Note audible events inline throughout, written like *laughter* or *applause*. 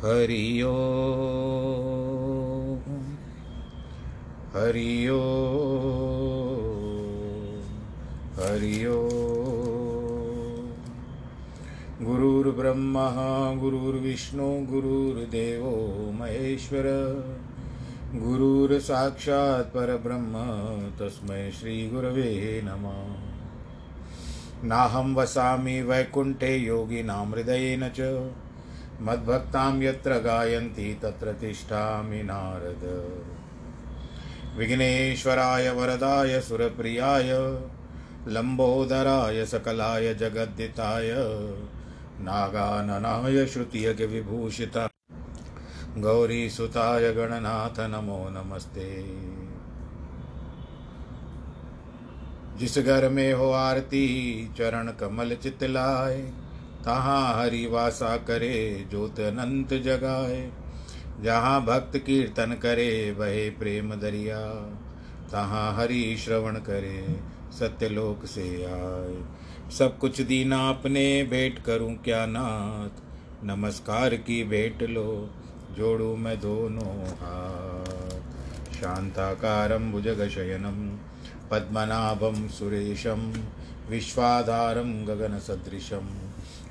हरि ओ हरि ओ हरि ओ गुरुर्ब्रह्मा, गुरुर्विष्णु, गुरुर्देवो महेश्वर। गुरुर्साक्षात् परब्रह्म, तस्मै श्रीगुरवे नमः। नाहं वसामि वैकुण्ठे योगिनां हृदयेन च। मद्भक्तां यत्र गायन्ति तत्र तिष्ठामि नारद। विघ्नेश्वराय वरदाय, सुरप्रियाय, लम्बोदराय, सकलाय, जगद्दिताय, नागाननाय श्रुतियज्ञविभूषिता गौरीसुताय गणनाथ, नमो नमस्ते। जिस घर में हो आरती, चरण कमल चितलाए तहाँ हरि वासा करे ज्योत अनंत जगाए। जहाँ भक्त कीर्तन करे वहे प्रेम दरिया। तहाँ हरि श्रवण करे, सत्यलोक से आए। सब कुछ दीना अपने, भेंट करूँ क्या नाथ? नमस्कार की भेंट लो, जोड़ू मैं दोनों हाथ। शांताकारं भुजगशयनं, पद्मनाभं सुरेशं, विश्वाधारं गगनसदृशं।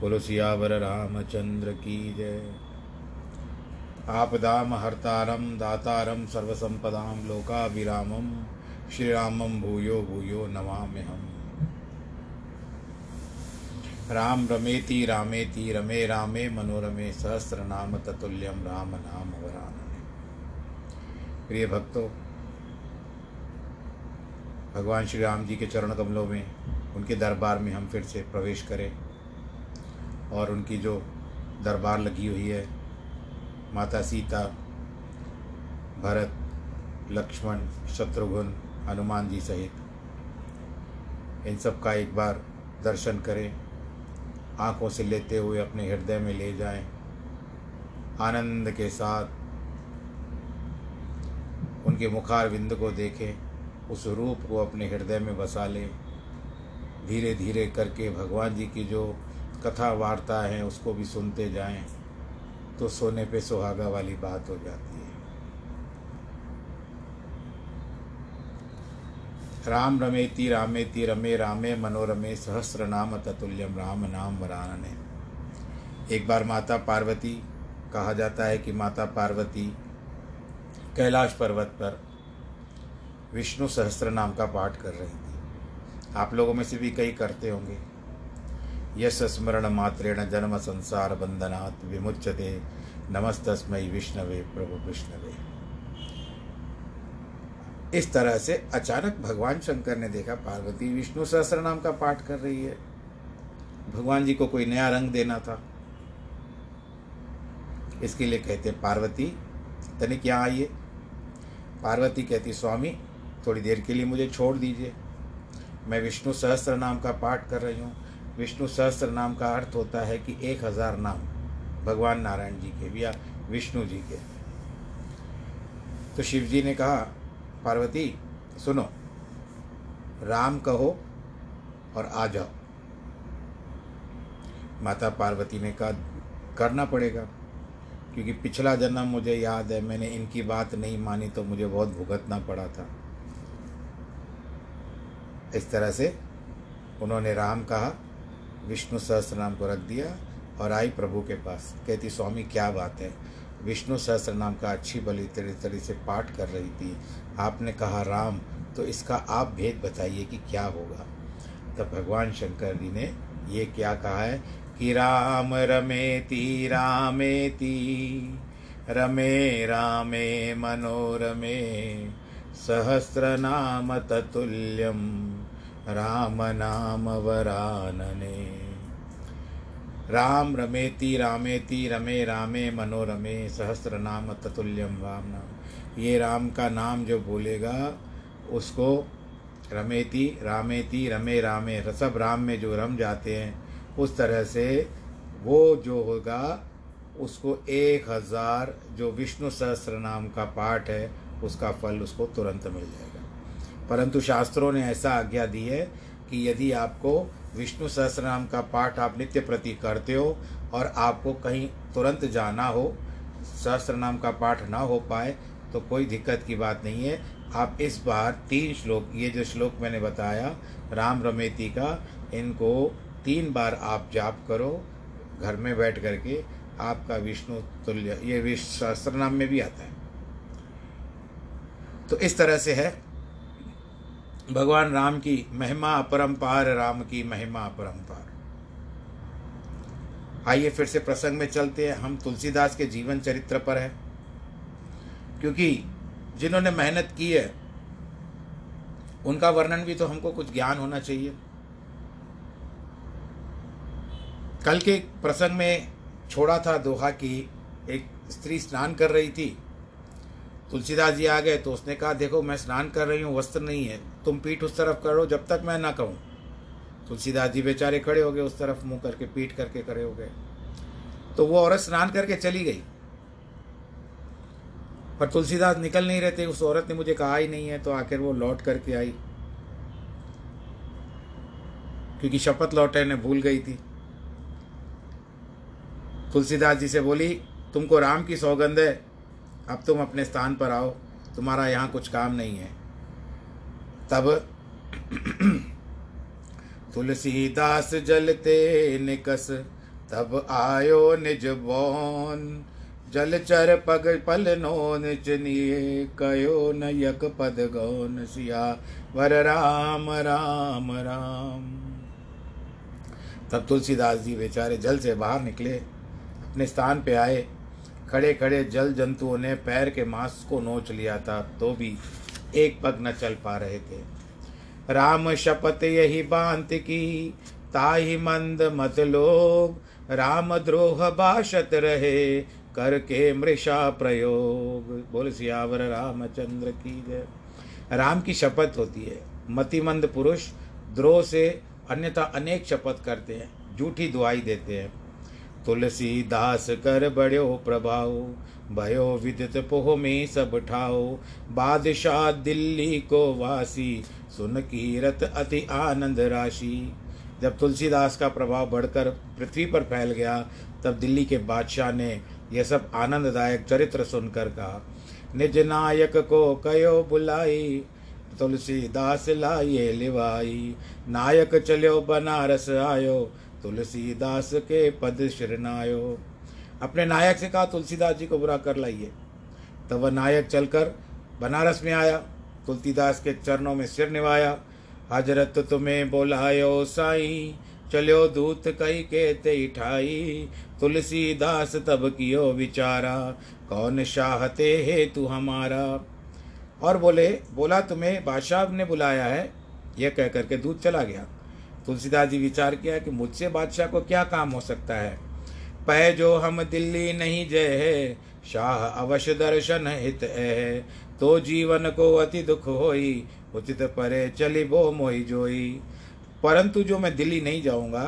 बोलो, सियावर रामचंद्र की जय। आपदाम हर्तारम दातारम सर्वसंपदाम लोकाभिरामम श्रीरामम भूयो भूयो नमाम्यहम्। राम रमेति रामेति, रमे रामे मनोरमे सहस्र नाम ततुल्यम राम नाम वरानने। प्रिय भक्तों, भगवान श्री राम जी के चरण कमलों में, उनके दरबार में हम फिर से प्रवेश करें। और उनकी जो दरबार लगी हुई है, माता सीता, भरत, लक्ष्मण, शत्रुघ्न, हनुमान जी सहित। इन सब का एक बार दर्शन करें, आँखों से लेते हुए अपने हृदय में ले जाएँ, आनंद के साथ उनके मुखार विंद को देखें, उस रूप को अपने हृदय में बसा लें धीरे धीरे करके भगवान जी की जो कथा वार्ता है, उसको भी सुनते जाएँ तो सोने पे सुहागा वाली बात हो जाती है। राम रमेति, रामेति रमे, रामे मनोरमे सहस्र नाम ततुल्यम, राम नाम वरानने। एक बार माता पार्वती, कहा जाता है कि माता पार्वती कैलाश पर्वत पर विष्णु सहस्त्र नाम का पाठ कर रही थी। आप लोगों में से भी कई करते होंगे। यश स्मरण मात्रेण जन्म संसार बंधनात् विमुच्यते। नमस्तस्मय विष्णवे, प्रभु विष्णवे। इस तरह से अचानक भगवान शंकर ने देखा, पार्वती विष्णु सहस्र नाम का पाठ कर रही है। भगवान जी को कोई नया रंग देना था। इसके लिए कहते, पार्वती तनिक यहाँ आइए पार्वती कहती, स्वामी, थोड़ी देर के लिए मुझे छोड़ दीजिए। मैं विष्णु सहस्त्र नाम का पाठ कर रही हूँ। विष्णु सहस्त्र नाम का अर्थ होता है कि एक हज़ार नाम, भगवान नारायण जी के या विष्णु जी के। तो शिव जी ने कहा, पार्वती, सुनो, राम कहो और आ जाओ। माता पार्वती ने कहा, करना पड़ेगा, क्योंकि पिछला जन्म मुझे याद है, मैंने इनकी बात नहीं मानी तो मुझे बहुत भुगतना पड़ा था। इस तरह से उन्होंने राम कहा विष्णु सहस्त्र नाम को रख दिया और आई प्रभु के पास। कहती, स्वामी, क्या बात है? विष्णु सहस्त्र नाम का अच्छी बलि भली तरी से पाठ कर रही थी। आपने कहा, राम तो इसका आप भेद बताइए कि क्या होगा? तब भगवान शंकर जी ने ये क्या कहा है? कि राम, रमे रमेति रामेति रमे, रामे मनोरमे, सहस्रनाम ततुल्यम राम नाम वरानने। राम रमेति रामेति रमे रामे मनोरमे सहस्र नाम ततुल्यम राम नाम। ये राम का नाम जो बोलेगा, उसको रमेति, रामेति, रमे रामे सब राम में जो रम जाते हैं, उस तरह से वो जो होगा, उसको एक हज़ार जो विष्णु सहस्र नाम का पाठ है, उसका फल उसको तुरंत मिल जाएगा। परंतु शास्त्रों ने ऐसा आज्ञा दी है कि यदि आपको विष्णु सहस्त्र नाम का पाठ आप नित्य प्रति करते हो और आपको कहीं तुरंत जाना हो सहस्त्र नाम का पाठ ना हो पाए तो कोई दिक्कत की बात नहीं है। आप इस बार तीन श्लोक, ये जो श्लोक मैंने बताया, राम रमेती का, इनको तीन बार आप जाप करो, घर में बैठ करके आपका विष्णु तुल्य, ये विश्व सहस्त्र नाम में भी आता है। तो इस तरह से है। भगवान राम की महिमा अपरंपार राम की महिमा अपरंपार आइए फिर से प्रसंग में चलते हैं। हम तुलसीदास के जीवन चरित्र पर है। क्योंकि जिन्होंने मेहनत की है, उनका वर्णन भी तो हमको कुछ ज्ञान होना चाहिए। कल के प्रसंग में छोड़ा था दोहा की एक स्त्री स्नान कर रही थी। तुलसीदास जी आ गए तो उसने कहा, देखो, मैं स्नान कर रही हूँ, वस्त्र नहीं है। तुम पीठ उस तरफ़ करो जब तक मैं ना कहूँ। तुलसीदास जी बेचारे खड़े हो गए, उस तरफ़ मुँह करके, पीठ करके खड़े हो गए। तो वो औरत स्नान करके चली गई। पर तुलसीदास निकल नहीं रहे थे उस औरत ने मुझे कहा ही नहीं है तो आखिर वो लौट करके आई। क्योंकि शपथ लौटे ने भूल गई थी। तुलसीदास जी से बोली, तुमको राम की सौगंध है। अब तुम अपने स्थान पर आओ। तुम्हारा यहाँ कुछ काम नहीं है। तब *clears throat* तुलसीदास जलते निकस, तब आयो निज बौन। जलचर पग पल नो निचनिए कयो न यक पद गौन सिया। वर राम राम राम। तब तुलसीदास जी बेचारे जल से बाहर निकले, अपने स्थान पे आए। खड़े खड़े जल जंतुओं ने पैर के मांस को नोच लिया था तो भी एक पग न चल पा रहे थे। राम शपथ यही बांत की, ताही मंद मत लोग, राम द्रोह बाशत रहे, करके मृषा प्रयोग। बोल सियावर रामचंद्र की जय। राम की शपथ होती है। मतिमंद पुरुष द्रोह से अन्यथा अनेक शपथ करते हैं, झूठी दुआई देते हैं। तुलसी दास कर बड़ो प्रभाव भयो विदित पोह में सब ठाओ। बादशाह दिल्ली को वासी, सुन कीरत अति आनंद राशि। जब तुलसीदास का प्रभाव बढ़कर पृथ्वी पर फैल गया, तब दिल्ली के बादशाह ने यह सब आनंददायक चरित्र सुनकर कहा, निज नायक को कयो बुलाई, तुलसीदास लाइए लिवाई। नायक चलो बनारस आयो, तुलसीदास के पद शरणायो अपने नायक से कहा, तुलसीदास जी को बुरा कर लाइए। तब वह नायक चलकर बनारस में आया, तुलसीदास के चरणों में सिर निभाया। हज़रत तुम्हें बोलायो साई, चलो दूत कई के ते ठाई तुलसीदास तब कियो विचारा, कौन शाहते हे तू हमारा? और बोले, बोला, तुम्हें बादशाह ने बुलाया है? यह कह करके दूध चला गया। तुलसीदास जी विचार किया कि मुझसे बादशाह को क्या काम हो सकता है? पै जो हम दिल्ली नहीं जय है शाह अवश्य दर्शन हित है तो जीवन को अति दुख होई, उचित परे चली बो मोई जोई। परंतु जो मैं दिल्ली नहीं जाऊँगा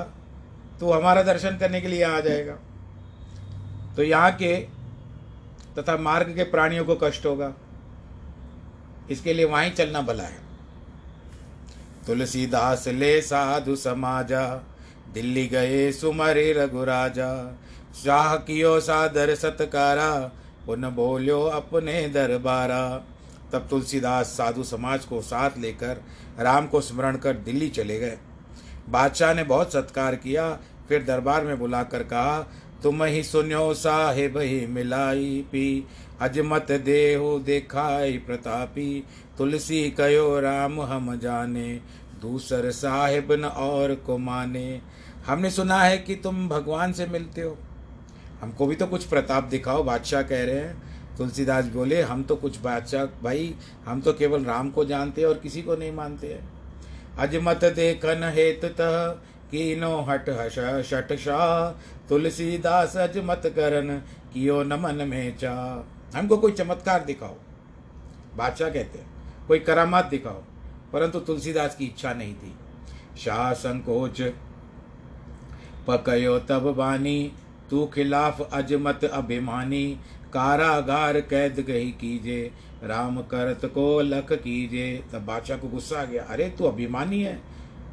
तो हमारा दर्शन करने के लिए आ जाएगा। तो यहाँ के तथा मार्ग के प्राणियों को कष्ट होगा। इसके लिए वहीं चलना भला है। तुलसीदास ले साधु समाजा, दिल्ली गए सुमरे रघुराजा। शाह कियो सादर सत्कारा पुन बोलियो अपने दरबारा। तब तुलसीदास साधु समाज को साथ लेकर, राम को स्मरण कर दिल्ली चले गए। बादशाह ने बहुत सत्कार किया, फिर दरबार में बुलाकर कहा, तुम ही सुनो साहेब ही मिलाई पी अजमत देहो देखाई प्रतापी। तुलसी कयो राम हम जाने, दूसर साहेब न और को माने। हमने सुना है कि तुम भगवान से मिलते हो। हमको भी तो कुछ प्रताप दिखाओ, बादशाह कह रहे हैं। तुलसीदास बोले, हम तो कुछ बादशाह, भाई, हम तो केवल राम को जानते हैं और किसी को नहीं मानते हैं। अजमत देखन हेत कीनो हट हश शट शाह तुलसीदास अजमत करन, कियो नमन मन में चा। हमको कोई चमत्कार दिखाओ, बादशाह कहते हैं। कोई करामात दिखाओ, परंतु तुलसीदास की इच्छा नहीं थी। शाह संकोच पकयो तब बानी तू खिलाफ अजमत अभिमानी, कारागार कैद गई कीजे, राम करत को लख कीजे। तब बादशाह को गुस्सा आ गया, अरे, तू अभिमानी है,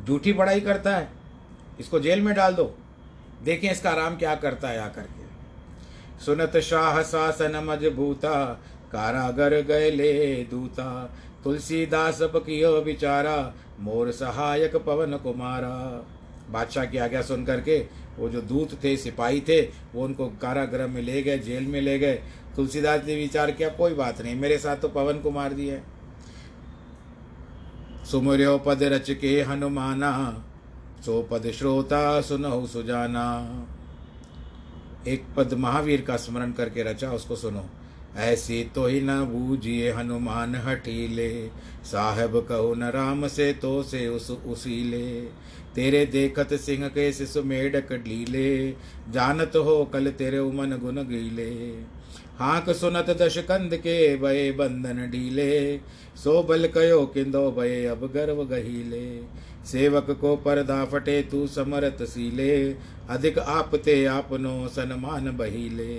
झूठी बड़ाई करता है, इसको जेल में डाल दो। देखें इसका राम क्या करता है आकर के। सुनत शाह शासन मजबूता, कारागर गए ले दूता। तुलसीदास कियो बिचारा, मोर सहायक पवन कुमारा। बादशाह की आज्ञा सुन करके वो जो दूत थे, सिपाही थे, वो उनको कारागृह में ले गए, जेल में ले गए। तुलसीदास ने विचार किया, कोई बात नहीं, मेरे साथ तो पवन कुमार जी है। सुमर्यो पद रच के हनुमाना, सो पद श्रोता सुनो सुजाना। एक पद महावीर का स्मरण करके रचा, उसको सुनो। ऐसी तो ही न बूझिए हनुमान हठीले साहब कहो न राम से तो से उस उसीले। तेरे देखत सिंह के शिशु मेढक लीले जानत हो कल तेरे उमन गुन गीले। हाक सुनत दश कंद के भय बंधन ढीले, सो बल कयो किंदो भय अब गर्व गहीले। सेवक को पर्दा फटे तू समरत सीले, अधिक आपते आपनो सन्मान बहीले।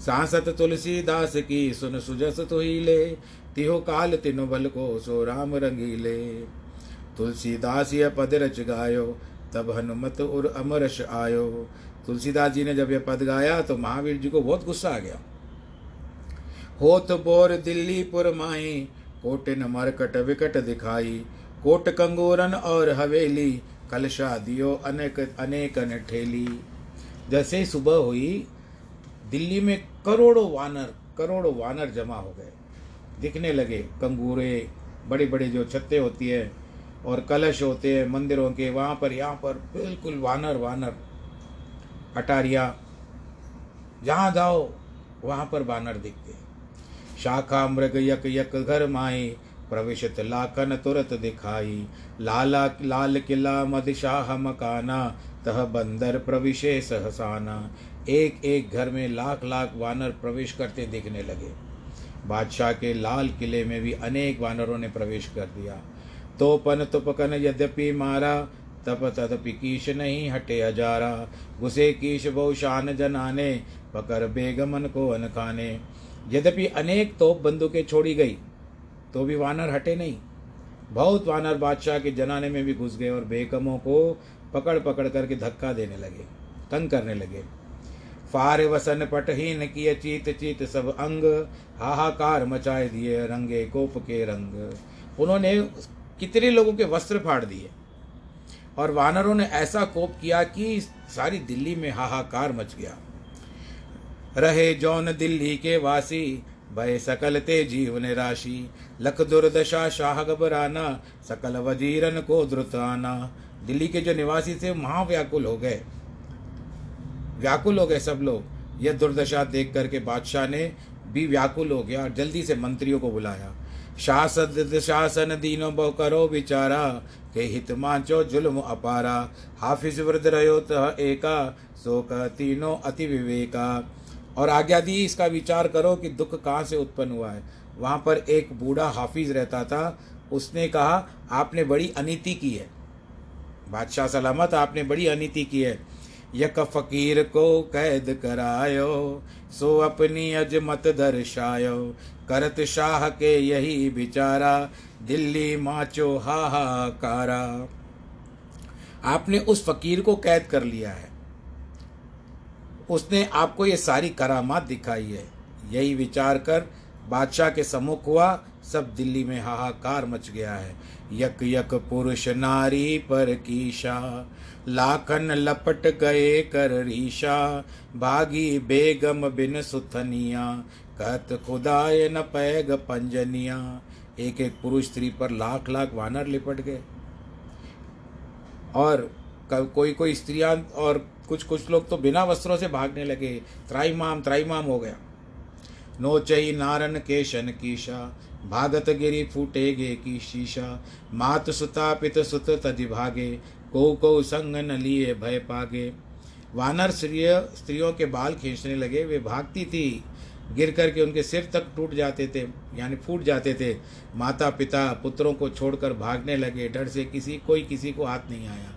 सांसत तुलसीदास की सुन सुजस तुहिले, तिहो काल तिनो बल को सो राम रंगीले। तुलसीदास यह पद रच गायो, तब हनुमत उर अमरश आयो। तुलसीदास जी ने जब यह पद गाया तो महावीर जी को बहुत गुस्सा आ गया। होत बोर दिल्ली पुर माई कोटिन मरकट विकट दिखाई। कोट कंगोरन और हवेली, कलशा दियो अनेक अनेकन ठेली। जैसे सुबह हुई, दिल्ली में करोड़ों वानर करोड़ों वानर जमा हो गए। दिखने लगे कंगूरे बड़े बड़े जो छत्ते होती है और कलश होते हैं मंदिरों के, वहाँ पर, यहाँ पर बिल्कुल वानर वानर, अटारिया, जहाँ जाओ, वहाँ पर वानर दिखते शाखा, मृग, यक यक, घर माए, प्रविशत लाखन तुरत दिखाई। लाला, लाल किला मदिशाह मकाना, तह बंदर प्रविशे सहसाना। एक एक घर में लाख लाख वानर प्रवेश करते दिखने लगे। बादशाह के लाल किले में भी अनेक वानरों ने प्रवेश कर दिया। तो पन तुपकन यद्यपि मारा, तप तदपि कीश नहीं हटे हजारा घुसे कीश बहु शान जनाने, पकर बेगमन को अनखाने। यद्यपि अनेक तोप बंदूकें छोड़ी गई तो भी वानर हटे नहीं। बहुत वानर बादशाह के जनाने में भी घुस गए और बेगमों को पकड़ पकड़ करके धक्का देने लगे, तंग करने लगे। फार वसन पटहीन किए चीत चीत सब अंग, हाहाकार मचाए दिए रंगे कोप के रंग। उन्होंने कितने लोगों के वस्त्र फाड़ दिए। और वानरों ने ऐसा कोप किया कि सारी दिल्ली में हाहाकार मच गया। रहे जौन दिल्ली के वासी, भय सकल ते जीवन राशि। लख दुर्दशा शाह घबराना, सकल वजीरन को द्रुताना दिल्ली के जो निवासी थे, महाव्याकुल हो गए। व्याकुल हो गए सब लोग। यह दुर्दशा देख करके बादशाह ने भी व्याकुल हो गया और जल्दी से मंत्रियों को बुलाया। शासन शासन दीनो बहु करो विचारा, के हित माचो जुल्म अपारा। हाफिज वृद्ध रहो तह एका, सो कह तीनों अति विवेका। और आज्ञा दी इसका विचार करो कि दुख कहाँ से उत्पन्न हुआ है। वहाँ पर एक बूढ़ा हाफिज रहता था। उसने कहा, आपने बड़ी अनिति की है। बादशाह सलामत, आपने बड़ी अनिति की है। यक फकीर को कैद करायो, सो अपनी अजमत दर्शायो। करत शाह के यही बिचारा, दिल्ली माचो हाहाकारा। आपने उस फकीर को कैद कर लिया है। उसने आपको ये सारी करामात दिखाई है। यही विचार कर बादशाह के सम्मुख हुआ, सब दिल्ली में हाहाकार मच गया है। यक यक पुरुष नारी पर कीशा लाखन लपट गए कर रीशा, भागी बेगम बिन सुथनिया। कहत, खुदाए न पैग पंजनिया। एक एक पुरुष स्त्री पर लाख लाख वानर लिपट गए। और कोई कोई स्त्रियाँ और कुछ कुछ लोग तो बिना वस्त्रों से भागने लगे। त्राईमाम त्राईमाम हो गया। नो चही नारन केशन कीशा, भागत गिरी फूटे गे की शीशा। मात सुता पित सुत तदि भागे। को को संग न लिए भय पागे। वानर स्त्रिय स्त्रियों के बाल खींचने लगे। वे भागती थी, गिर करके उनके सिर तक टूट जाते थे, यानी फूट जाते थे। माता पिता पुत्रों को छोड़कर भागने लगे। डर से किसी कोई किसी को हाथ नहीं आया।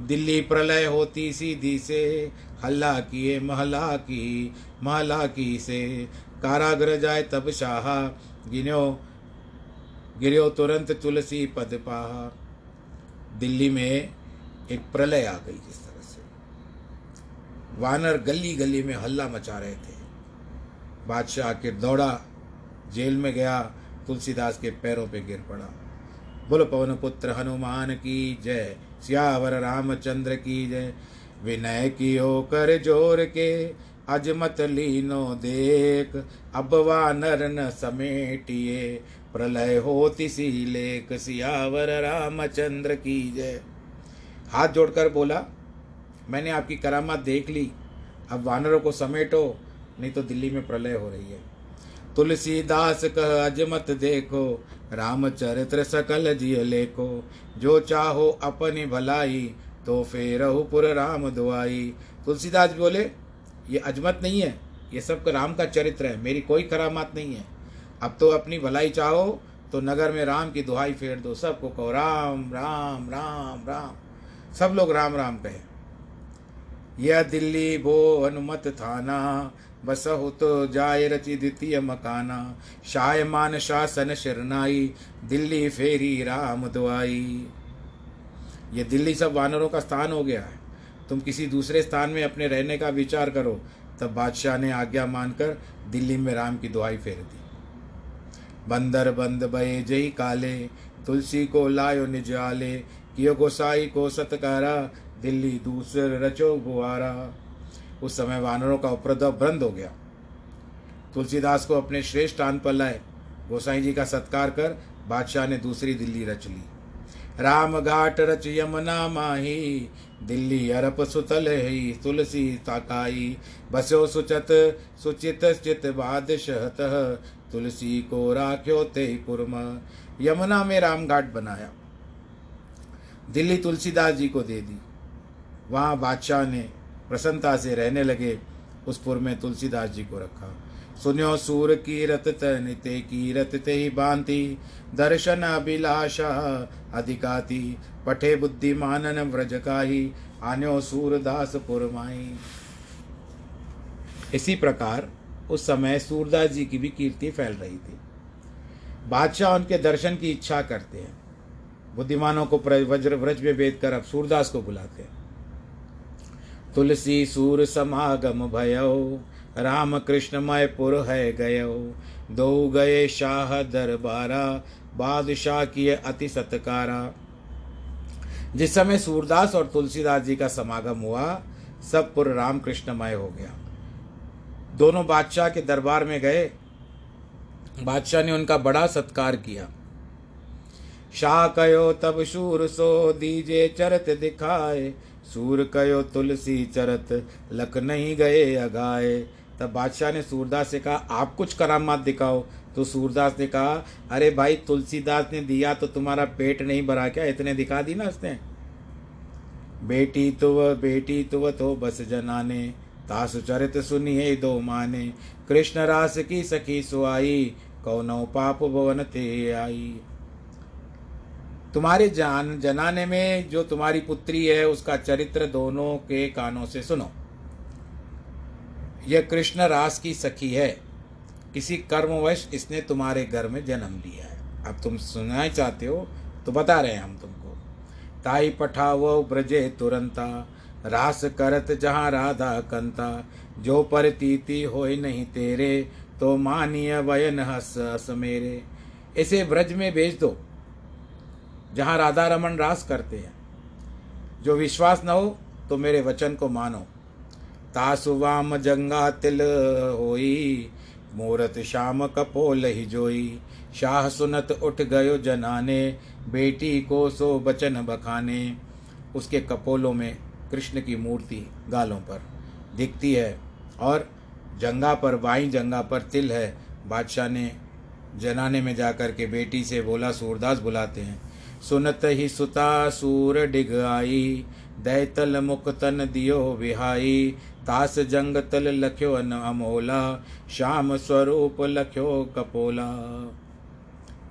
दिल्ली प्रलय होती सीधी से, हल्ला किए महला की महला की से। काराग्र जाए तब शाह, गिनो गिरो तुरंत तुलसी पद पाहा। दिल्ली में एक प्रलय आ गई जिस तरह से। वानर गली गली में हल्ला मचा रहे थे। बादशाह आखिर दौड़ा, जेल में गया, तुलसीदास के पैरों पे गिर पड़ा। बोलो, पवन पुत्र, हनुमान की जय, सियावर रामचंद्र की जय। विनय की कर ज़ोर के अजमत लीनो देख, अब वानर न समेटिए। प्रलय होती सी लेख, सियावर रामचंद्र की जय। हाथ जोड़कर बोला, मैंने आपकी करामात देख ली। अब वानरों को समेटो, नहीं तो दिल्ली में प्रलय हो रही है। तुलसीदास कह, अजमत देखो, रामचरित्र सकल जिय लेखो। जो चाहो अपनी भलाई तो फेर पुर राम दुआई। तुलसीदास बोले, ये अजमत नहीं है, ये सब राम का चरित्र है, मेरी कोई करामात नहीं है। अब तो अपनी भलाई चाहो तो नगर में राम की दुहाई फेर दो, सबको कहो, राम राम राम राम। सब लोग राम राम कहे। यह दिल्ली भो अनुमत थाना, बसहु तो जाय रचि द्वितीय मकाना, शायमान शासन शरनाई दिल्ली फेरी राम दुआई। ये दिल्ली सब वानरों का स्थान हो गया है। तुम किसी दूसरे स्थान में अपने रहने का विचार करो, तब बादशाह ने आज्ञा मानकर दिल्ली में राम की दुआई फेर दी। बंदर बंद बये जई काले, तुलसी को लायो निज आले कियो गोसाई को सतकारा, दिल्ली दूसर रचो गुआरा उस समय वानरों का उपद्रव बंद हो गया। तुलसीदास को अपने श्रेष्ठ स्थान पर लाए। गोसाई जी का सत्कार कर बादशाह ने दूसरी दिल्ली रच ली। राम घाट रच यमुना माही, दिल्ली अरप सुतल ही तुलसी ताकाई। बसो सुचत, सुचित चित बादशहत तुलसी को राख्यो ते कुर्म। यमुना में राम घाट बनाया। दिल्ली तुलसीदास जी को दे दी। वहाँ बादशाह ने प्रसन्नता से रहने लगे, उस पुर में तुलसीदास जी को रखा। सुन्यो सूर कीरत तन ते कीरत ते ही बांति दर्शन अभिलाषा अधिकाती, पठे बुद्धिमानन व्रज ही आन्यो सूरदास पुरमाई इसी प्रकार उस समय सूरदास जी की भी कीर्ति फैल रही थी। बादशाह उनके दर्शन की इच्छा करते हैं। बुद्धिमानों को वज्र व्रज में वेद कर अब सूरदास को बुलाते हैं। तुलसी सूर समागम भयो राम कृष्णमय पुर है गयो। दो गए शाह दरबारा, बादशाह किए अति सत्कारा। जिस समय सूरदास और तुलसीदास जी का समागम हुआ, सब पुर राम कृष्णमय हो गया। दोनों बादशाह के दरबार में गए। बादशाह ने उनका बड़ा सत्कार किया। शाह कयो तब शूर सो दीजे चरत दिखाए, सूर कयो तुलसी चरत, लख नहीं गए अगाए। तब बादशाह ने सूरदास से कहा, आप कुछ करामात दिखाओ। तो सूरदास ने कहा, अरे भाई, तुलसीदास ने दिया तो तुम्हारा पेट नहीं भरा क्या? इतने दिखा दी ना उसने। बेटी तुव बेटी तुव तो बस जनाने, तासु चरित सुनिए दो माने। कृष्ण रास की सखी सुआई, कौनो पाप भवन ते आई। तुम्हारे जान, जनाने में जो तुम्हारी पुत्री है, उसका चरित्र दोनों के कानों से सुनो। यह कृष्ण रास की सखी है। किसी कर्मवश इसने तुम्हारे घर में जन्म लिया है। अब तुम सुनना चाहते हो तो बता रहे हैं हम तुमको। ताई पठावो ब्रजे तुरंता, रास करत जहाँ राधा कंता। जो पर तीती हो नहीं तेरे तो मानिय वयन हस हस मेरे। इसे ब्रज में भेज दो। जहाँ राधा रमन रास करते हैं। जो विश्वास न हो तो मेरे वचन को मानो। तासुवाम जंगा तिल होई, मूरत श्याम कपोल ही जोई। शाह सुनत उठ गयो जनाने, बेटी को सो बचन बखाने। उसके कपोलों में कृष्ण की मूर्ति गालों पर दिखती है और जंगा पर, बाई जंगा पर तिल है। बादशाह ने जनाने में जाकर के बेटी से बोला, सूरदास बुलाते हैं। सुनत ही सुता सूर डिग आई दैतल मुख तन दियो विहाई। तास जंग तल लख्यो अन अमोला, श्याम स्वरूप लख्यो कपोला।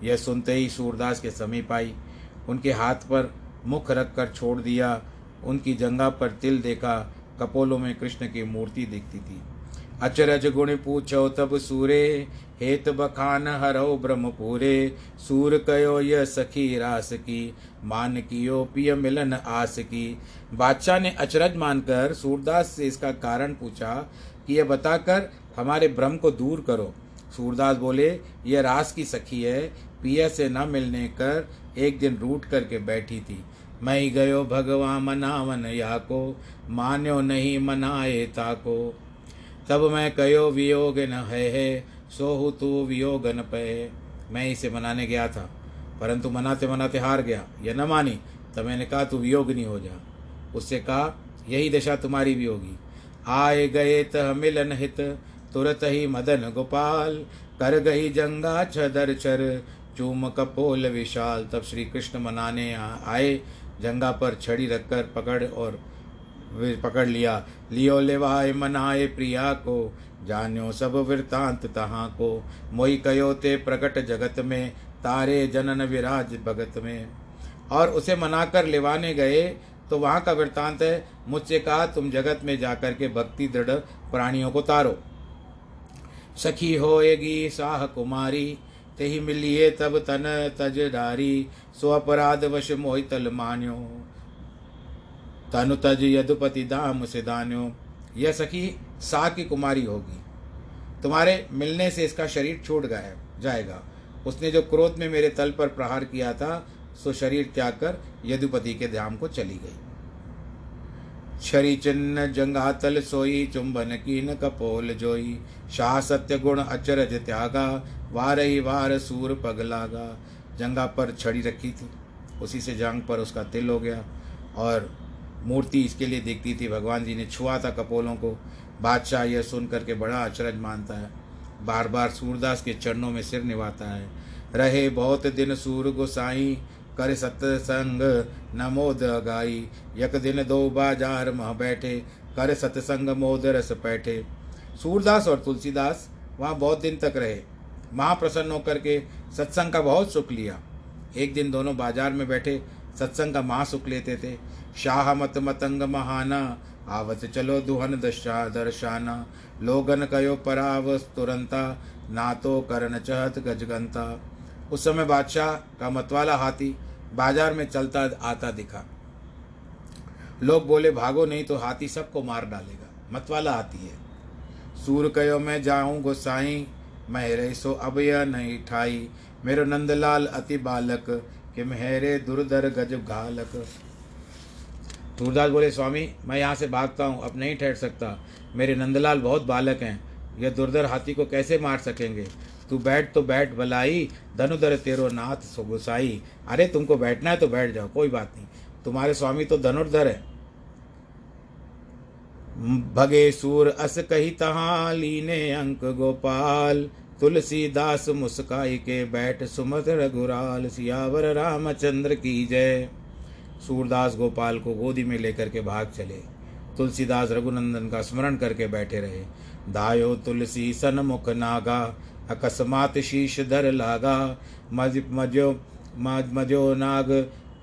यह सुनते ही सूरदास के समीप आई। उनके हाथ पर मुख रख कर छोड़ दिया। उनकी जंगा पर तिल देखा। कपोलों में कृष्ण की मूर्ति दिखती थी। अचरज गुण पूछो तब सूरे हेत बखान हरो ब्रह्मपुरे सूर कयो यह सखी रास की मान कियो पिय मिलन आस की। बादशाह ने अचरज मानकर सूरदास से इसका कारण पूछा कि यह बताकर हमारे भ्रम को दूर करो। सूरदास बोले यह रास की सखी है पिया से न मिलने कर एक दिन रूट करके बैठी थी। मैं गयो भगवान मनावन या को मान्यो नहीं मनाए ताको। तब मैं कयो वियोग न है, है सोहु तू वियोगन पे। मैं इसे मनाने गया था, परंतु मनाते मनाते हार गया। यह न मानी, तब मैंने कहा, तू वियोगनी हो जा। उससे कहा, यही दशा तुम्हारी भी होगी। आए गए त मिलन हित, तुरत ही मदन गोपाल। कर गई जंगा छदर चर, चूम कपोल विशाल। तब श्री कृष्ण मनाने आए, जंगा पर छड़ी रखकर पकड़ और पकड़ लिया। लियो लेवाए मनाए प्रिया को, जान्यो सब वृतांत तहाँ को। मोई कयो ते प्रकट जगत में, तारे जनन विराज भगत में। और उसे मनाकर लेवाने गए तो वहाँ का वृतांत है, मुझसे कहा, तुम जगत में जाकर के भक्ति दृढ़ प्राणियों को तारो। सखी होएगी साह कुमारी ते ही मिलिए तब तन तज डारी सो अपराध वश मोहितल मान्यो। तनु तज यदुपति दाम से दान्यो, यह सखी सा की कुमारी होगी। तुम्हारे मिलने से इसका शरीर छूट गया, जाएगा। उसने जो क्रोध में मेरे तल पर प्रहार किया था, सो शरीर त्याग कर यदुपति के धाम को चली गई। शरी चिन्ह जंगातल सोई, चुंबन कीन कपोल जोई। शाह सत्य गुण अचरज त्यागा वार ही वार सूर पग लागा। जंगा पर छड़ी रखी थी, उसी से जंग पर उसका तिल हो गया और मूर्ति इसके लिए दिखती थी। भगवान जी ने छुआ था कपोलों को। बादशाह यह सुन करके बड़ा अचरज मानता है। बार बार सूरदास के चरणों में सिर निभाता है। रहे बहुत दिन सूर गोसाई, कर सत्संग नमोद गाई। यक दिन दो बाज़ार मह बैठे, कर सत्संग मोद रस बैठे सूरदास और तुलसीदास वहाँ बहुत दिन तक रहे। महाप्रसन्न होकर के सत्संग का बहुत सुख लिया। एक दिन दोनों बाज़ार में बैठे, सत्संग का महा सुख लेते थे। शाह मत मतंग महाना आवत चलो दुहन दशा दर्शाना। लोगन कयो पराव तुरंता ना तो करण चहत गजगंता। उस समय बादशाह का मतवाला हाथी बाज़ार में चलता आता दिखा। लोग बोले, भागो नहीं तो हाथी सबको मार डालेगा। मतवाला हाथी है। सूर कयो, मैं जाऊँ गोसाई मैं सो अब यह नहीं ठाई। मेरो नंदलाल अति बालक, कि मेरे दुर्धर गज घालक। सूरदास बोले, स्वामी, मैं यहाँ से भागता हूँ, अब नहीं ठहर सकता। मेरे नंदलाल बहुत बालक हैं। यह दुर्धर हाथी को कैसे मार सकेंगे? तू बैठ तो बैठ भलाई धनुधर तेरो नाथ, सो गुसाई। अरे, तुमको बैठना है तो बैठ जाओ, कोई बात नहीं। तुम्हारे स्वामी तो धनुर्धर है। भगे सूर अस कही तहा, लीने अंक गोपाल। तुलसीदास मुस्काई के बैठ, सुमत रघुराल, सियावर रामचंद्र की जय। सूरदास गोपाल को गोदी में लेकर के भाग चले। तुलसीदास रघुनंदन का स्मरण करके बैठे रहे। दायो तुलसी सन मुख नागा, अकस्मात शीश धर लागा। मज मजो मज मजो नाग,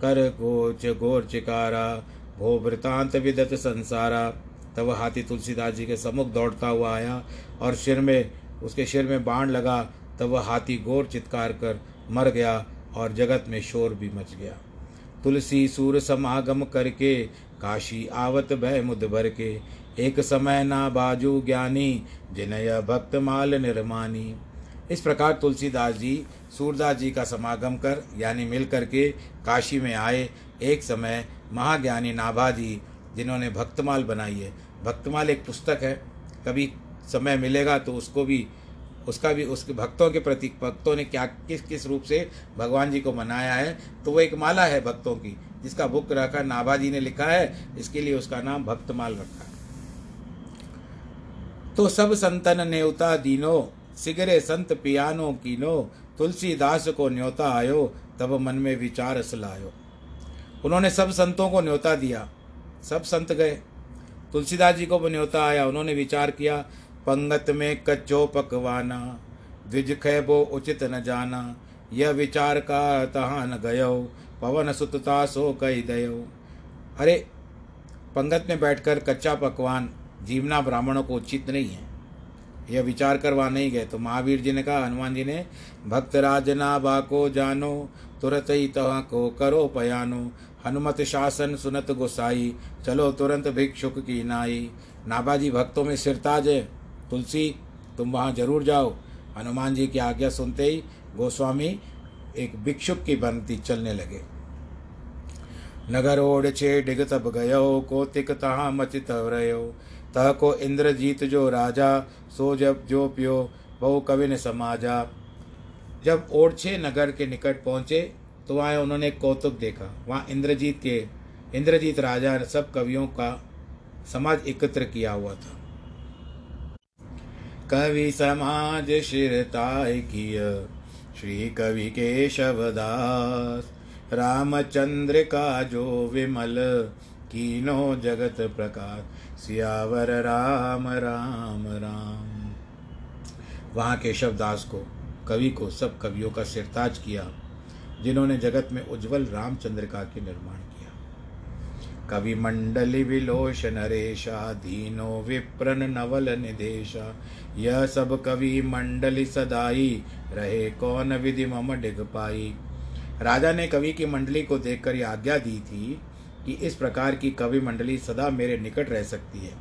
कर गोच गोर चिकारा। भो वृतांत विदत संसारा। तब हाथी तुलसीदास जी के सम्मुख दौड़ता हुआ आया और सिर में, उसके सिर में बाण लगा। तब वह हाथी गोर चित्कार कर मर गया और जगत में शोर भी मच गया। तुलसी सूर समागम करके, काशी आवत भय मुद भर के एक समय ना बाजू ज्ञानी, जिनय भक्त माल निर्मानी। इस प्रकार तुलसीदास जी, सूरदास जी का समागम कर, यानी मिल करके काशी में आए। एक समय महाज्ञानी नाभा जी जिन्होंने भक्तमाल बनाई है। भक्तमाल एक पुस्तक है, कभी समय मिलेगा तो उसको भी उसका भी, उसके भक्तों के प्रति भक्तों ने क्या, किस किस रूप से भगवान जी को मनाया है तो वो एक माला है भक्तों की, जिसका बुक रखा, नाभा जी ने लिखा है, इसके लिए उसका नाम भक्तमाल रखा तो सब संतन न्योता दीनो, सिगरे संत पियानो कीनो, तुलसीदास को न्योता आयो, तब मन में विचार लायो उन्होंने सब संतों को न्योता दिया, सब संत गए। तुलसीदास जी को भी न्योता आया, उन्होंने विचार किया पंगत में कच्चो पकवाना, द्विज खैबो उचित न जाना, यह विचार का तहा न गयो, पवन सुतता सो कही दयो। अरे, पंगत में बैठकर कच्चा पकवान जीवना ब्राह्मणों को उचित नहीं है। यह विचार करवा नहीं गए तो महावीर जी ने कहा, हनुमान जी ने, भक्त राजना बाको जानो, तुरंत ही तह को करो पयानो। हनुमत शासन सुनत गोसाई, चलो तुरंत भिक्षुक की नाई। नाबाजी भक्तों में सिरताज है। तुलसी, तुम वहाँ ज़रूर जाओ। हनुमान जी की आज्ञा सुनते ही गोस्वामी एक भिक्षुक की बनती चलने लगे। नगर ओढ़ छे डिग तब गयो को तिक तहा मचित रहो तह को इंद्रजीत जो राजा, सो जब जो पियो बहु कविन समाजा। जब ओरछे नगर के निकट पहुँचे तो वहाँ उन्होंने कौतुक देखा। वहाँ इंद्रजीत के, इंद्रजीत राजा सब कवियों का समाज एकत्र किया हुआ था। कवि समाज शिरताय किय श्री कवि केशव दास रामचंद्र का जो विमल, कीनो जगत प्रकाश। सियावर राम राम राम। वहाँ केशव दास को, कवि को, सब कवियों का सिरताज किया, जिन्होंने जगत में उज्जवल रामचंद्र का के निर्माण किया कवि मंडली विलोष नरेशा दीनो विप्रन नवल निदेशा यह सब कवि मंडली सदाई, रहे कौन विधि मम डिग पाई। राजा ने कवि की मंडली को देखकर यह आज्ञा दी थी कि इस प्रकार की कवि मंडली सदा मेरे निकट रह सकती है।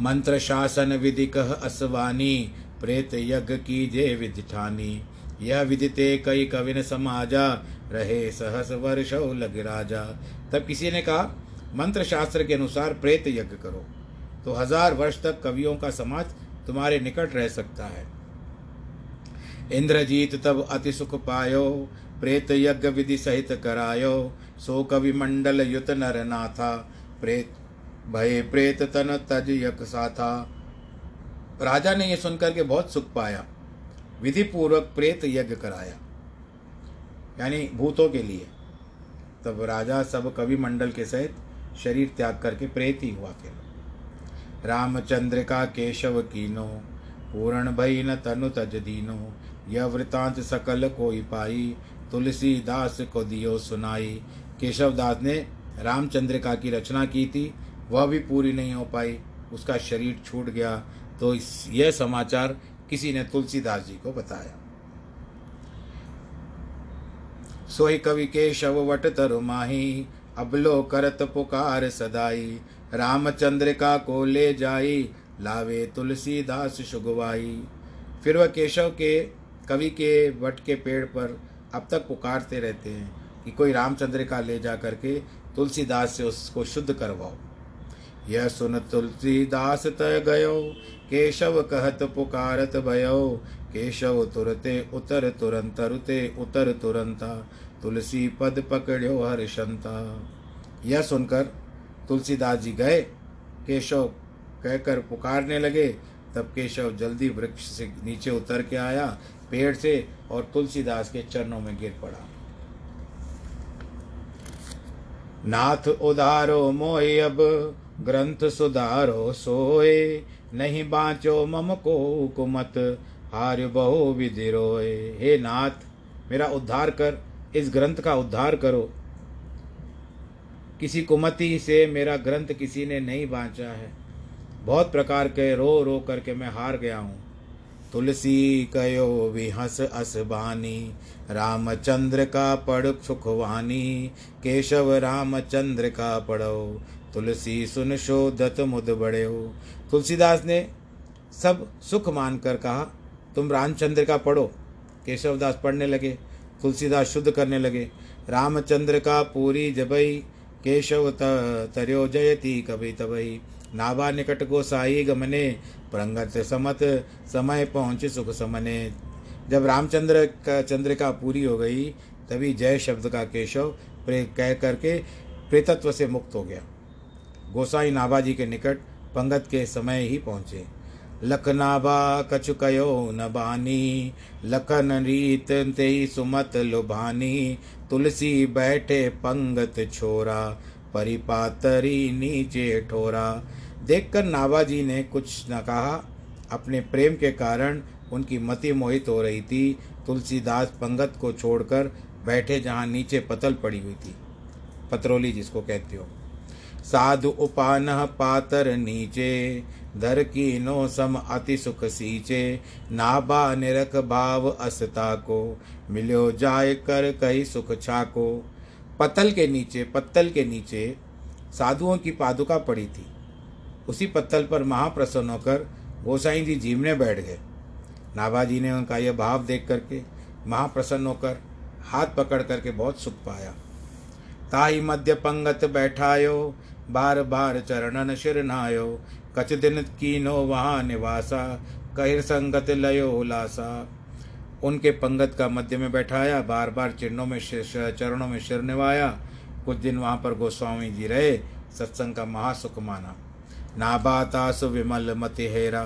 मंत्र शासन विधि कह असवानी, प्रेत यज्ञ की जे विधिठानी यह विदिते कई कविन समाजा, रहे सहस वर्ष लग राजा। तब किसी ने कहा मंत्र शास्त्र के अनुसार प्रेत यज्ञ करो। तो हज़ार वर्ष तक कवियों का समाज तुम्हारे निकट रह सकता है। इंद्रजीत तब अति सुख पायो, प्रेत यज्ञ विधि सहित करायो। सो कवि मंडल युत नर नाथा, प्रेत, भय प्रेत तन तज यक साथा। राजा ने यह सुनकर के बहुत सुख पाया। विधि पूर्वक प्रेत यज्ञ कराया, यानी भूतों के लिए। तब राजा सब कवि मंडल के सहित शरीर त्याग करके प्रेत ही हुआ फिर रामचंद्र का केशव कीनो, पूर्ण भई न तनु तज दीनो, यह वृतांत सकल कोई पाई तुलसीदास को दियो सुनाई। केशव दास ने रामचंद्रिका की रचना की थी, वह भी पूरी नहीं हो पाई, उसका शरीर छूट गया। तो यह समाचार किसी ने तुलसीदास जी को बताया। सोई कवि केशव वट तरु माही, अबलो करत पुकार सदाई। रामचंद्रिका को ले जाई, लावे तुलसीदास सुगवाई। फिर वह केशव के, कवि के वट के पेड़ पर अब तक पुकारते रहते हैं कि कोई रामचंद्र का ले जा करके तुलसीदास से उसको शुद्ध करवाओ। यह सुन तुलसीदास तय गयो, केशव कहत पुकारत भयो। केशव तुरते, उतर तुरंत रुते, उतर तुरंता। तुलसी पद पकड़ो हर्षंता। यह सुनकर तुलसीदास जी गए। केशव कहकर पुकारने लगे। तब केशव जल्दी वृक्ष से नीचे उतर के आया, पेड़ से, और तुलसीदास के चरणों में गिर पड़ा। नाथ उदारो मोय अब ग्रंथ सुधारो सोए नहीं बाँचो मम को कुमत हार बहु विधि रोए हे नाथ, मेरा उद्धार कर, इस ग्रंथ का उद्धार करो। किसी कुमति से मेरा ग्रंथ किसी ने नहीं बांचा है। बहुत प्रकार के रो रो करके मैं हार गया हूँ। तुलसी कयो विहस असबानी रामचंद्र का पढ़ सुखवानी केशव रामचंद्र का पढ़ो। तुलसी सुन शोधत मुद बड़े हो। तुलसीदास ने सब सुख मानकर कहा तुम रामचंद्र का पढ़ो। केशवदास पढ़ने लगे, तुलसीदास शुद्ध करने लगे। रामचंद्र का पूरी जबई, केशव तर्यो जयती कभी तबई। नाभा निकट गोसाई गमने, प्रंगत समत समय पहुँच सुख समने। जब रामचंद्र का चंद्रिका पूरी हो गई, तभी जय शब्द का केशव प्रे कह करके प्रेतत्व से मुक्त हो गया। गोसाई नाभा जी के निकट, पंगत के समय ही पहुँचे। लखनाभा कछु कयो न बानी, लखन रीत ते सुमत लुभानी, तुलसी बैठे पंगत छोरा, परिपातरी नीचे ठोरा। देखकर नाभा जी ने कुछ न कहा। अपने प्रेम के कारण उनकी मति मोहित हो रही थी। तुलसीदास पंगत को छोड़कर बैठे जहाँ नीचे पतल पड़ी हुई थी। पतरोली जिसको कहते हो। साधु उपान पातर नीचे धर की नो सम अति सुख सींचे। नाबा निरख भाव असता को मिलो जाय कर कही सुख छाको। पत्तल के नीचे, पत्तल के नीचे साधुओं की पादुका पड़ी थी। उसी पत्तल पर महाप्रसन्न होकर गोसाई जी जीवने बैठ गए। नाभा जी ने उनका यह भाव देख करके महाप्रसन्न होकर हाथ पकड़ करके बहुत सुख पाया। ताई मध्य पंगत बैठायो, बार बार चरणन शिर नायो। कच दिन कीनो वहाँ निवासा, कहिर संगत लयो उलासा। उनके पंगत का मध्य में बैठाया, बार बार चिन्हों में चरणों में शिर निवाया। कुछ दिन वहाँ पर गोस्वामी जी रहे, सत्संग का महासुख माना। नाबातास विमल मति हेरा,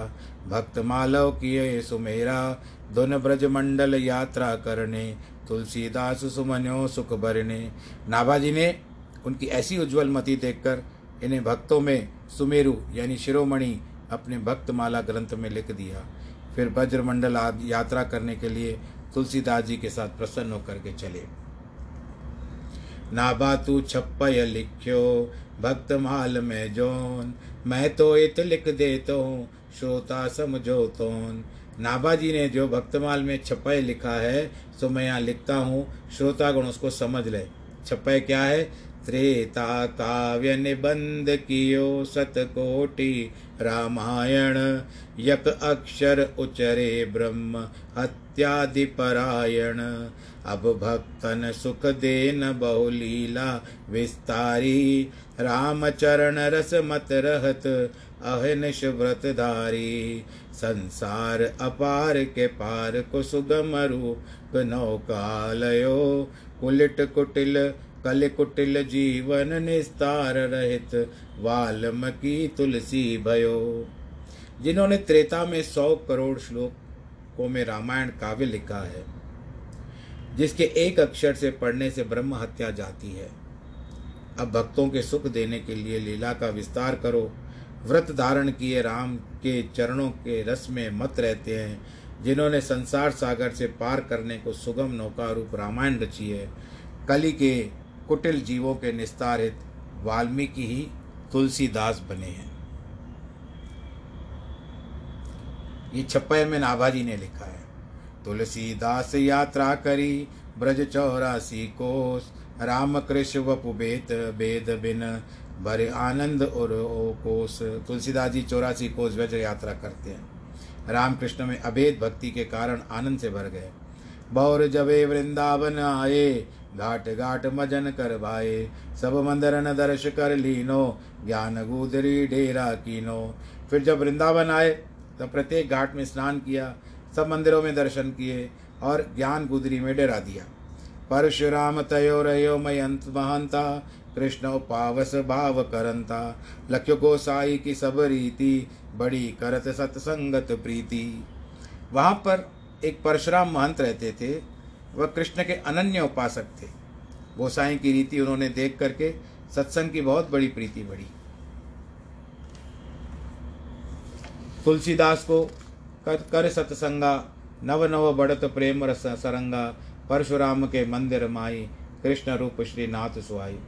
भक्त मालव किए सुमेरा। धुन ब्रज मंडल यात्रा करने तुलसीदास सुमन्यो सुख भरने नाभाजी ने उनकी ऐसी उज्जवल मति देखकर इन्हें भक्तों में सुमेरु यानी शिरोमणि अपने भक्तमाला ग्रंथ में लिख दिया। फिर ब्रजमंडल यात्रा करने के लिए तुलसीदास जी के साथ प्रसन्न होकर के चले। नाभा तू छप्पय लिख्यो, भक्त माल में जोन, मैं तो इत लिख देता हूँ, श्रोता समझो तोन। नाभा जी ने जो भक्तमाल में छपय लिखा है, सो मैं यहाँ लिखता हूँ। श्रोतागण उसको समझ ले। छपय क्या है? त्रेता काव्य निबंध कियो सतकोटि रामायण, यक अक्षर उचरे ब्रह्म हत्यादि परायण। अब भक्तन सुख देन बहुलीला विस्तारी राम चरण रस मत रहत, अहनिश व्रतधारी। संसार अपार के पार को सुगम रूप नौकालयो। कुलिट कुटिल, कल कुटिल जीवन निस्तार रहित वाल्मीकि तुलसी भयो। जिन्होंने त्रेता में सौ करोड़ श्लोकों में रामायण काव्य लिखा है, जिसके एक अक्षर से पढ़ने से ब्रह्म हत्या जाती है। अब भक्तों के सुख देने के लिए लीला का विस्तार करो। व्रत धारण किए, राम के चरणों के रस में मत रहते हैं, जिन्होंने संसार सागर से पार करने को सुगम नौका रूप रामायण रची है। कली के कुटिल जीवों के निस्तार हित वाल्मीकि ही तुलसीदास बने हैं। ये छप्पे में नाभाजी ने लिखा है, तुलसीदास यात्रा करी, ब्रज चौरासी कोस, राम कृष्ण वपु बेत, बेद बिन भरे आनंद और कोस, तुलसीदास जी चौरासी कोस वज्र यात्रा करते हैं। रामकृष्ण में अभेद भक्ति के कारण आनंद से भर गए। बौर जबे वृंदावन आए, घाट घाट मजन कर भाए, सब मंदिर न दर्श कर लीनो, ज्ञान गुदरी डेरा कीनो। फिर जब वृंदावन आए, तब प्रत्येक घाट में स्नान किया, सब मंदिरों में दर्शन किए और ज्ञान गुदरी में डेरा दिया। परशुराम तयो रयो मयंत महंता कृष्ण पावस भाव करंता लख्यो गोसाई की सब रीति, बड़ी करत सत्संगत प्रीति। वहाँ पर एक परशुराम महंत रहते थे। वह कृष्ण के अनन्य उपासक थे। गोसाई की रीति उन्होंने देख करके सत्संग की बहुत बड़ी प्रीति बढ़ी। तुलसीदास को कर कर सत्संगा नव नव बढ़त प्रेम रस सरंगा, परशुराम के मंदिर माई, कृष्ण रूप श्री नाथ सुहाई।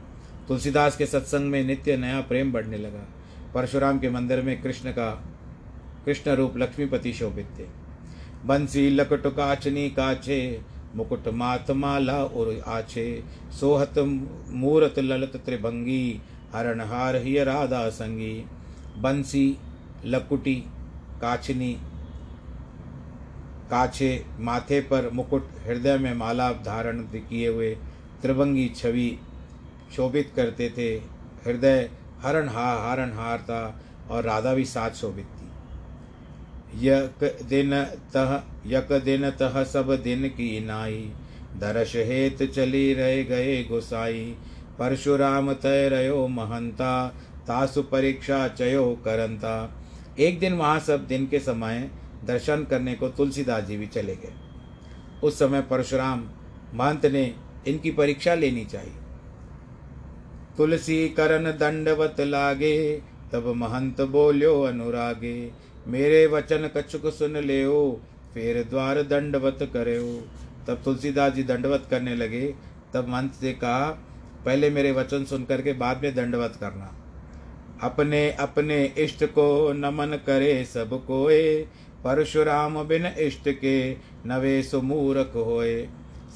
तुलसीदास के सत्संग में नित्य नया प्रेम बढ़ने लगा। परशुराम के मंदिर में कृष्ण का, कृष्ण रूप लक्ष्मीपति शोभित थे। बंसी, लकट, काचनी, काछे, मुकुट मात माला और आछे, सोहत, मूरत, ललत, त्रिभंगी, हरणहार ही राधा संगी, बंसी, लकुटी, काचनी, काछे, माथे पर मुकुट, हृदय में माला धारण किए हुए त्रिभंगी छवि शोभित करते थे। हृदय हरण हा हरण हार था और राधा भी साथ शोभित थी। यक दिन तह, यक दिन तह सब दिन की नाई। दर्श हेत चली रह गए गोसाई। परशुराम तय रहो महंता। तासु परीक्षा चयो करंता। एक दिन वहाँ सब दिन के समय दर्शन करने को तुलसीदास जी भी चले गए। उस समय परशुराम महंत ने इनकी परीक्षा लेनी चाहिए। तुलसी करन दंडवत लागे, तब महंत बोल्यो अनुरागे, मेरे वचन कछुक सुन ले फिर द्वार दंडवत करे तब तुलसीदास जी दंडवत करने लगे। तब महंत से कहा, पहले मेरे वचन सुन करके बाद में दंडवत करना। अपने अपने इष्ट को नमन करे सब कोए, परशुराम बिन इष्ट के नवे सुमूरख होए।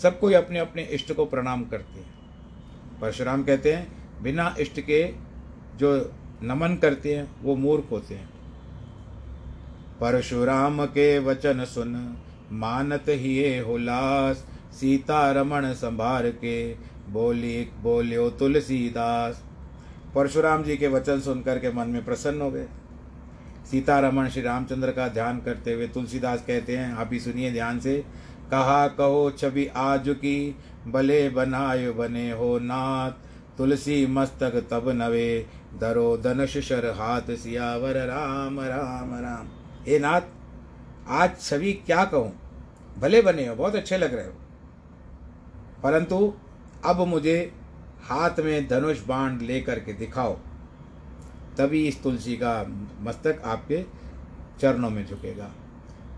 सब कोई अपने अपने इष्ट को प्रणाम करते हैं। परशुराम कहते हैं बिना इष्ट के जो नमन करते हैं, वो मूर्ख होते हैं। परशुराम के वचन सुन, मानत ही हुलास सीता रमण संभार के बोली, बोलियो तुलसीदास। परशुराम जी के वचन सुनकर के मन में प्रसन्न हो गए। सीता रमन श्री रामचंद्र का ध्यान करते हुए तुलसीदास कहते हैं, आप ही सुनिए ध्यान से, कहा कहो छवि आज की, भले बनायो बने हो नाथ। तुलसी मस्तक तब नवे दरो धनुष शर हाथ सियावर। राम राम राम। हे नाथ, आज सभी क्या कहूँ? भले बने हो, बहुत अच्छे लग रहे हो। परंतु अब मुझे हाथ में धनुष बाण लेकर के दिखाओ। तभी इस तुलसी का मस्तक आपके चरणों में झुकेगा।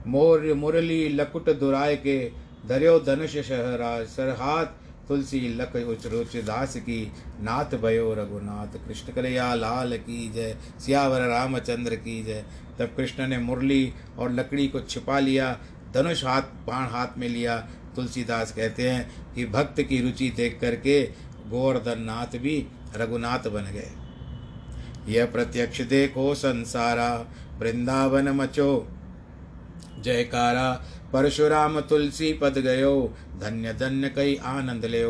मोर मुरली लकुट दुराय के धर्यो धनुष शहरा सरहात तुलसी लक उच दास की, नाथ भयो रघुनाथ। कृष्ण कलैया लाल की जय, सियावर रामचंद्र की जय। तब कृष्ण ने मुरली और लकड़ी को छिपा लिया, धनुष हाथ, बाण हाथ में लिया। तुलसीदास कहते हैं कि भक्त की रुचि देख करके गोवर्धन नाथ भी रघुनाथ बन गए। यह प्रत्यक्ष देखो संसारा, वृंदावन मचो जयकारा, परशुराम तुलसी पद गयो, धन्य धन्य कई आनंद ले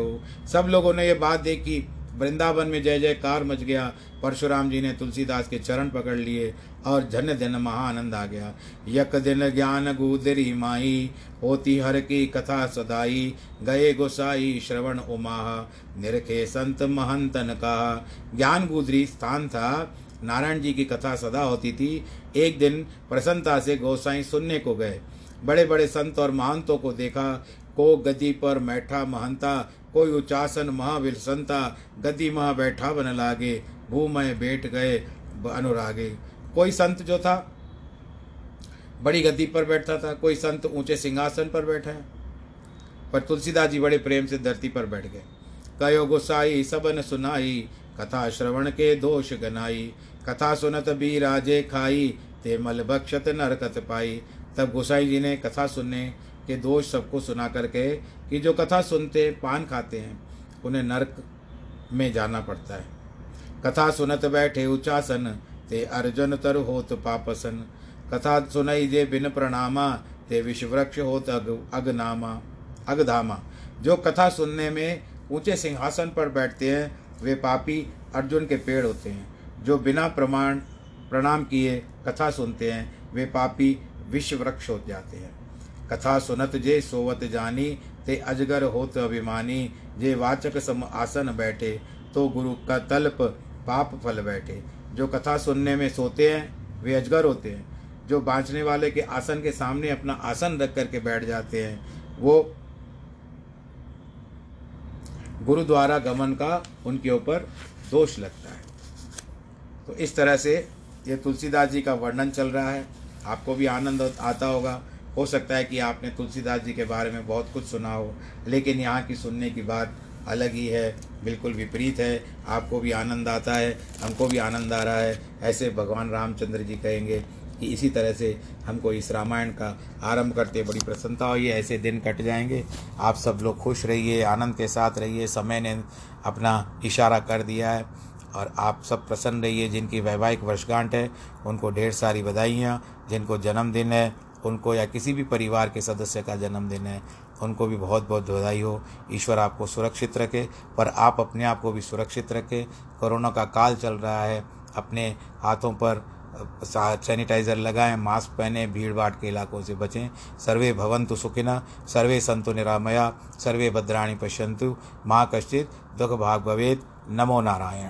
सब लोगों ने ये बात देखी, वृंदावन में जय जयकार मच गया। परशुराम जी ने तुलसीदास के चरण पकड़ लिए और धन्य धन महानंद आ गया। यक दिन ज्ञान गुदरी माई, होती हर की कथा सदाई। गए गोसाई श्रवण उमा निरखे संत महंतन का ज्ञान गुदरी स्थान था नारायण जी की कथा सदा होती थी। एक दिन प्रसन्नता से गोसाई सुनने को गए। बड़े बड़े संत और महंतों को देखा को गदी पर बैठा महंता, कोई उचासन महावीर संता, गदी महा बैठा बन लागे, भूमय बैठ गए अनुरागे। कोई संत जो था, बड़ी गद्दी पर बैठता था, कोई संत ऊँचे सिंहासन पर बैठा है। पर तुलसीदास जी बड़े प्रेम से धरती पर बैठ गए। कयो गुसाई सबन सुनाई, कथा श्रवण के दोष गनाई। कथा सुनत भी राजे खाई, ते मल बक्षत नरकत पाई। तब गोसाई जी ने कथा सुनने के दोष सबको सुना करके कि जो कथा सुनते पान खाते हैं, उन्हें नरक में जाना पड़ता है। कथा सुनत बैठे उचासन, ते अर्जुन तर होत पापसन। कथा सुनई जे बिन प्रणामा, ते विषवृक्ष होत अग, अगनामा, अगधामा। जो कथा सुनने में ऊँचे सिंहासन पर बैठते हैं, वे पापी अर्जुन के पेड़ होते हैं। जो बिना प्रमाण, प्रणाम किए कथा सुनते हैं, वे पापी विश्व वृक्ष हो जाते हैं। कथा सुनत जे सोवत जानी, ते अजगर होत अभिमानी। जे वाचक सम आसन बैठे तो गुरु का तल्प पाप फल बैठे। जो कथा सुनने में सोते हैं, वे अजगर होते हैं। जो बांचने वाले के आसन के सामने अपना आसन रख करके बैठ जाते हैं, वो गुरु द्वारा गमन का उनके ऊपर दोष लगता है। तो इस तरह से ये तुलसीदास जी का वर्णन चल रहा है। आपको भी आनंद आता होगा। हो सकता है कि आपने तुलसीदास जी के बारे में बहुत कुछ सुना हो, लेकिन यहाँ की सुनने की बात अलग ही है, बिल्कुल विपरीत है। आपको भी आनंद आता है, हमको भी आनंद आ रहा है। ऐसे भगवान रामचंद्र जी कहेंगे कि इसी तरह से हमको इस रामायण का आरंभ करते बड़ी प्रसन्नता हुई ऐसे दिन कट जाएँगे। आप सब लोग खुश रहिए, आनंद के साथ रहिए। समय ने अपना इशारा कर दिया है। और आप सब प्रसन्न रहिए, जिनकी वैवाहिक वर्षगांठ है, उनको ढेर सारी बधाइयाँ, जिनको जन्मदिन है, उनको या किसी भी परिवार के सदस्य का जन्मदिन है, उनको भी बहुत बहुत बधाई हो। ईश्वर आपको सुरक्षित रखे, पर आप अपने आप को भी सुरक्षित रखें। कोरोना का काल चल रहा है, अपने हाथों पर सैनिटाइज़र लगाएँ, मास्क पहने भीड़ भाड़ के इलाकों से बचें। सर्वे भवंतु सुखिना, सर्वे संतु निरामया, सर्वे भद्राणी पश्यंतु माँ कश्चित, दुख भाग भवेद नमो नारायण।